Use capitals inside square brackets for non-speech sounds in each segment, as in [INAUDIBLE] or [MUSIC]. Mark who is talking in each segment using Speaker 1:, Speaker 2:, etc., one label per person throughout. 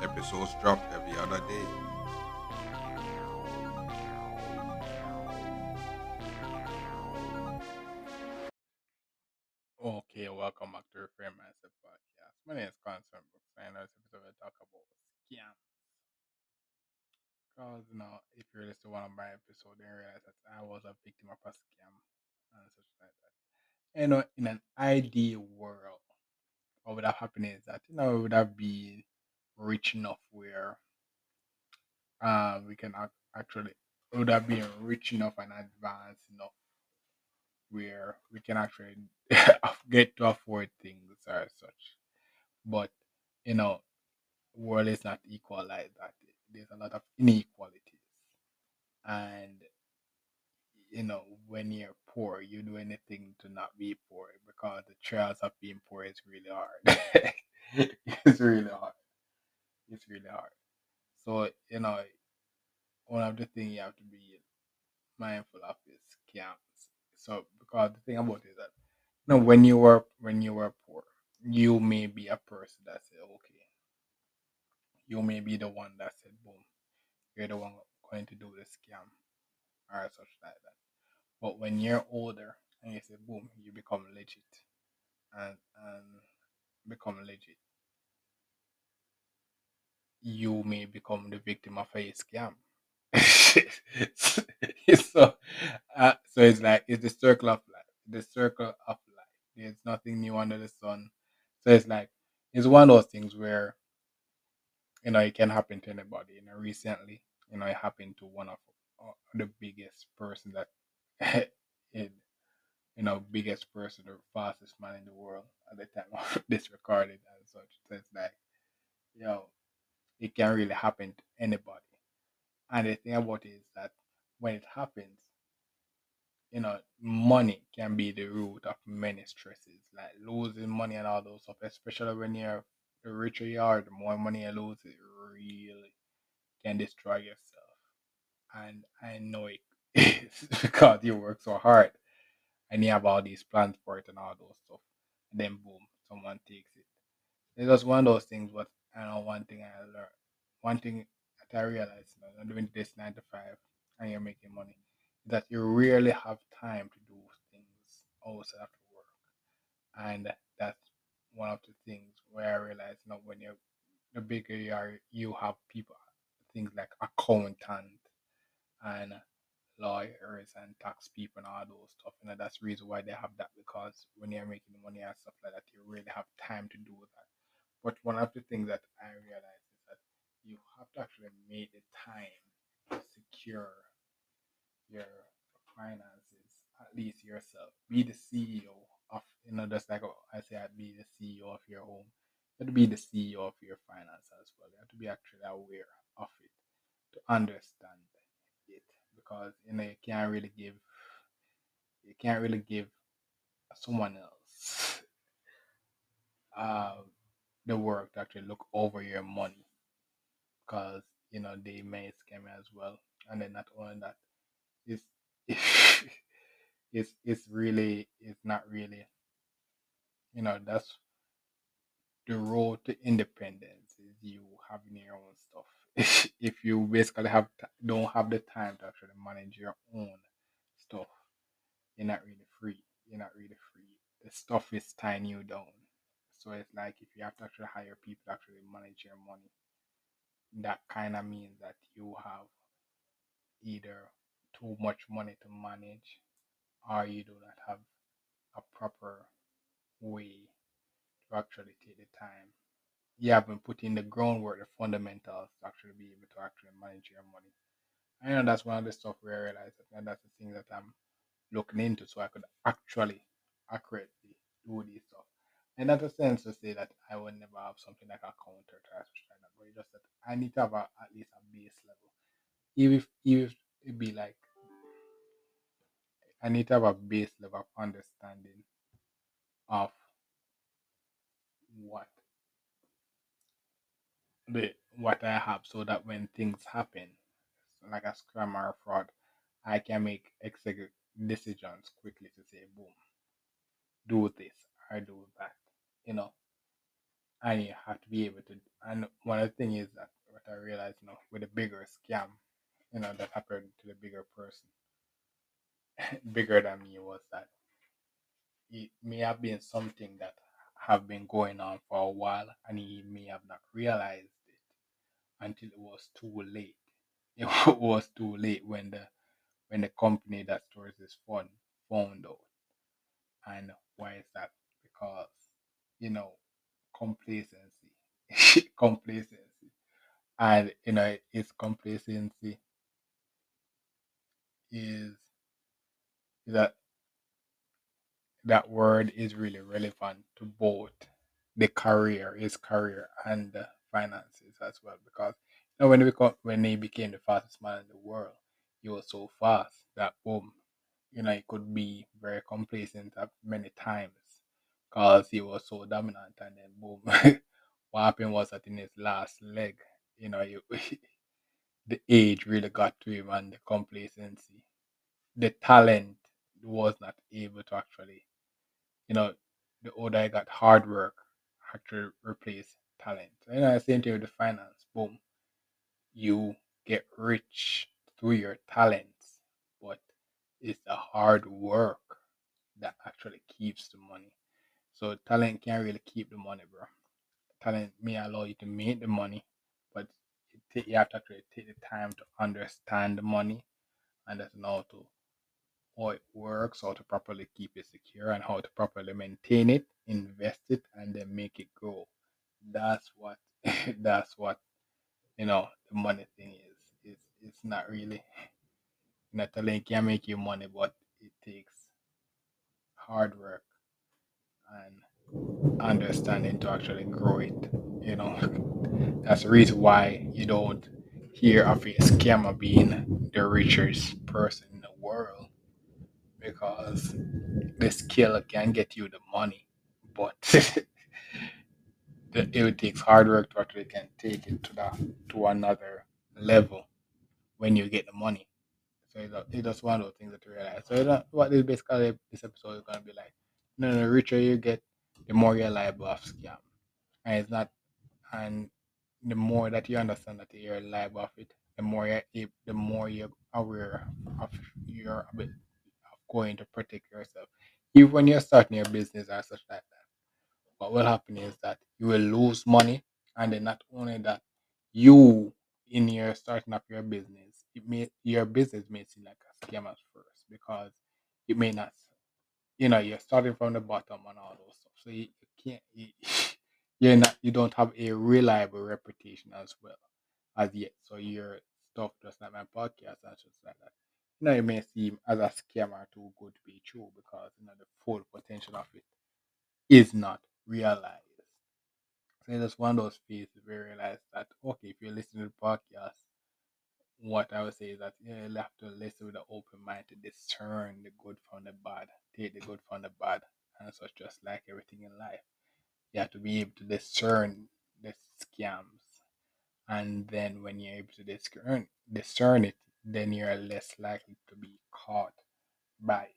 Speaker 1: Episodes drop every other day. Okay, welcome back to Reframe Mindset Podcast. My name is Constant Brooks, and this episode, we talk about scams. Because, you know, if you listen to one of my episodes, then realize that I was a victim of a scam and such like that. You know, in an ideal world, what would have happened is that, you know, we would have been rich enough where uh, we can ac- actually, would have been rich enough and advanced enough where we can actually [LAUGHS] get to afford things or such. But you know, world is not equal like that. There's a lot of inequalities, and you know, when you're poor, you do anything to not be poor because the trials of being poor is really hard. [LAUGHS] it's really hard. It's really hard. So you know, one of the things you have to be mindful of is scams. So because the thing about it is that you know, when you were when you were poor, you may be a person that said, okay, you may be the one that said, boom, you're the one going to do the scam or such like that. But when you're older and you say, boom, you become legit and and become legit, you may become the victim of a scam. [LAUGHS] so, uh, so it's like it's the circle of life. The circle of life. There's nothing new under the sun. So it's like it's one of those things where you know it can happen to anybody. You know, recently, you know, it happened to one of uh, the biggest person that, [LAUGHS] you know, biggest person, the fastest man in the world at the time of [LAUGHS] this recorded and such. So it's like, yo, it can really happen to anybody. And the thing about it is that when it happens, you know, money can be the root of many stresses, like losing money and all those stuff, especially when you're the richer you are, the more money you lose, it really can destroy yourself. And I know it [LAUGHS] because you work so hard and you have all these plans for it and all those stuff. And then boom, someone takes it. It's just one of those things, but Know one thing I learned. One thing that I realized, you know, doing this nine to five and you're making money, is that you really have time to do things outside of work. And that's one of the things where I realized, you know, when you're the bigger you are, you have people, things like accountant and lawyers and tax people and all those stuff. You know, that's the reason why they have that because when you're making money and stuff like that, you really have time to do that. But one of the things that I realized is that you have to actually make the time to secure your finances, at least yourself. Be the CEO of, you know, just like I say, be the CEO of your home. To be the CEO of your finance as well. You have to be actually aware of it to understand it because you know you can't really give you can't really give someone else uh, the work to actually look over your money because you know they may scam as well. And then not only that it's [LAUGHS] it's it's really it's not really you know that's the road to independence is you having your own stuff. [LAUGHS] If you basically have t- don't have the time to actually manage your own stuff you're not really free. You're not really free. The stuff is tying you down so it's like if you have to actually hire people to actually manage your money that kind of means that you have either too much money to manage or you do not have a proper way to actually take the time. You haven't put in the groundwork, the fundamentals to actually be able to actually manage your money. I know that's one of the stuff where I realized that that's the thing that I'm looking into so I could actually accurately do this stuff. Not a sense to say that I would never have something like a counter to that but it's just that I need to have a, at least a base level. Even if, even if it be like I need to have a base level of understanding of what the what I have so that when things happen, like a scam or a fraud, I can make executive decisions quickly to say, boom, do this or do that. You know, and you have to be able to. And one of the things is that what I realized, you know, with a bigger scam, you know, that happened to the bigger person, [LAUGHS] bigger than me, was that it may have been something that have been going on for a while, and he may have not realized it until it was too late. [LAUGHS] It was too late when the when the company that stores this fund found out. And why is that? Because you know complacency, [LAUGHS] complacency, and you know its complacency is that that word is really relevant to both the career, his career, and the finances as well. Because you know, when he become, when he became the fastest man in the world, he was so fast that boom, you know, he could be very complacent at many times because he was so dominant. And then boom, [LAUGHS] what happened was that in his last leg, you know, you, [LAUGHS] the age really got to him and the complacency, the talent was not able to actually you know, the older I got, hard work actually replace talent. You know, the same thing with the finance. Boom, you get rich through your talents, but it's the hard work that actually keeps the money. So talent can't really keep the money, bro. Talent may allow you to make the money, but you have to actually take the time to understand the money and that's how to how it works, how to properly keep it secure, and how to properly maintain it, invest it, and then make it grow. That's what [LAUGHS] that's what you know the money thing is. It's it's not really not talent can make you money, but it takes hard work and understanding to actually grow it. You know, [LAUGHS] that's the reason why you don't hear of a scammer being the richest person in the world because the skill can get you the money, but [LAUGHS] it takes hard work to actually can take it to that to another level when you get the money. So it's, just one of those things that you realize. So what this basically this episode is gonna be like. No, the richer you get, the more you're liable of scam, and it's not. And the more that you understand that you're liable of it, the more you're the more you're aware of your of going to protect yourself. Even when you're starting your business or such like that what will happen is that you will lose money and then not only that you in your starting up your business it may your business may seem like a scam at first because it may not you know you're starting from the bottom and all those stuff. So you, you can't you, [LAUGHS] you're not you don't have a reliable reputation as well as yet. So your stuff just like my podcast and just like that. You know it may seem as a scammer too good to be true because you know the full potential of it is not realized. So it's one of those phases where you realize that okay, if you're listening to the podcast, what I would say is that you have to listen with an open mind to discern the good from the bad, take the good from the bad, and such just like everything in life. You have to be able to discern the scams, and then when you're able to discern discern it, then you're less likely to be caught by it.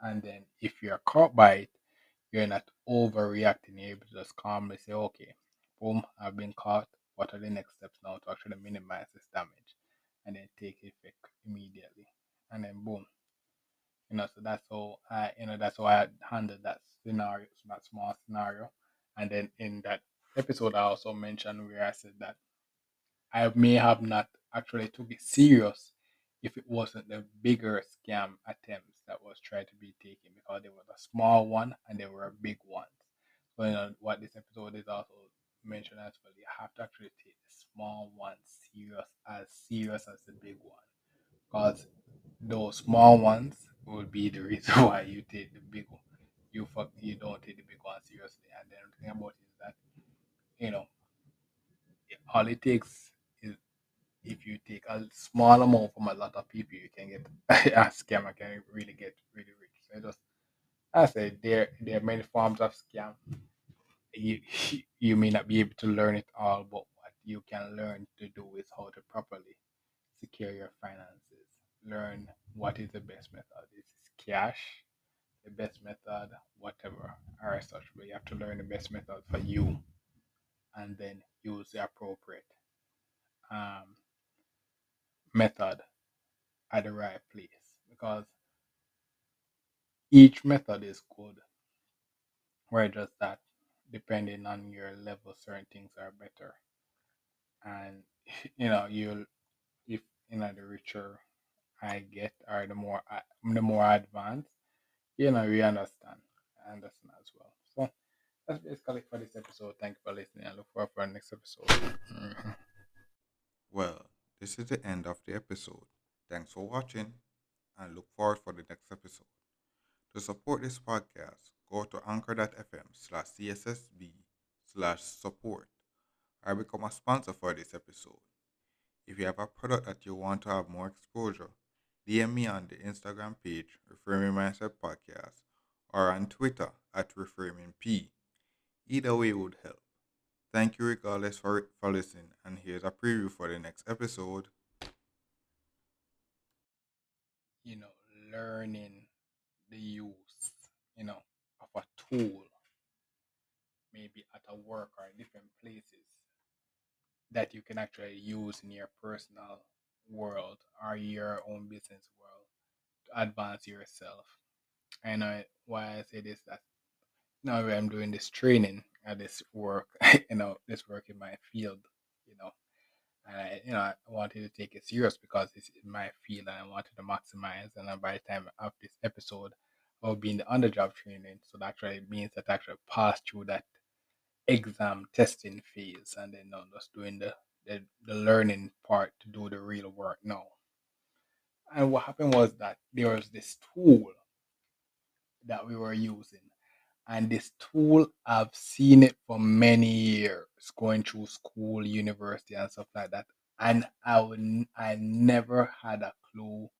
Speaker 1: And then if you're caught by it, you're not overreacting. You're able to just calmly say, okay, boom, I've been caught. What are the next steps now to actually minimize this damage? And then take effect immediately. And then boom. You know, so that's how I you know, that's how I handled that scenario, that small scenario. And then in that episode I also mentioned where I said that I may have not actually took it serious if it wasn't the bigger scam attempts that was tried to be taken because there was a small one and there were big ones. So you know what this episode is also mentioned as well. You have to actually take the small ones serious as serious as the big one. Because those small ones will be the reason [LAUGHS] why you take the big one. You fuck you don't take the big one seriously. And then the thing about it is that, you know, all it takes is if you take a small amount from a lot of people, you can get [LAUGHS] a scammer can really get really rich. So just I say there there are many forms of scam. You [LAUGHS] you may not be able to learn it all, but what you can learn to do is how to properly secure your finances. Learn what is the best method. Is cash the best method, whatever, or such. But you have to learn the best method for you, and then use the appropriate um, method at the right place because each method is good. Where just that, depending on your level, certain things are better, and [LAUGHS] you know you'll if you know the richer I get or the more I, the more advanced, you know we understand. I understand as well. So that's basically for this episode. Thank you for listening. I look forward for the next episode. [LAUGHS]
Speaker 2: Well, this is the end of the episode. Thanks for watching and look forward for the next episode. To support this podcast, go to anchor.fm slash CSSB slash support or become a sponsor for this episode. If you have a product that you want to have more exposure, DM me on the Instagram page, Reframing Mindset Podcast, or on Twitter at Reframing P. Either way would help. Thank you regardless for, for listening, and here's a preview for the next episode.
Speaker 1: You know, learning the use, you know, of a tool, maybe at a work or different places that you can actually use in your personal world or your own business world to advance yourself. And I why I say this that now I'm doing this training at this work, [LAUGHS] you know, this work in my field, you know, I, you know, I wanted to take it serious because this is my field and I wanted to maximize. And by the time of this episode, I'll be in the underjob training, so that actually means that I actually pass through that exam testing phase, and then now just doing the, the the learning part to do the real work now. And what happened was that there was this tool that we were using. And this tool, I've seen it for many years, going through school, university, and stuff like that. And I would, I never had a clue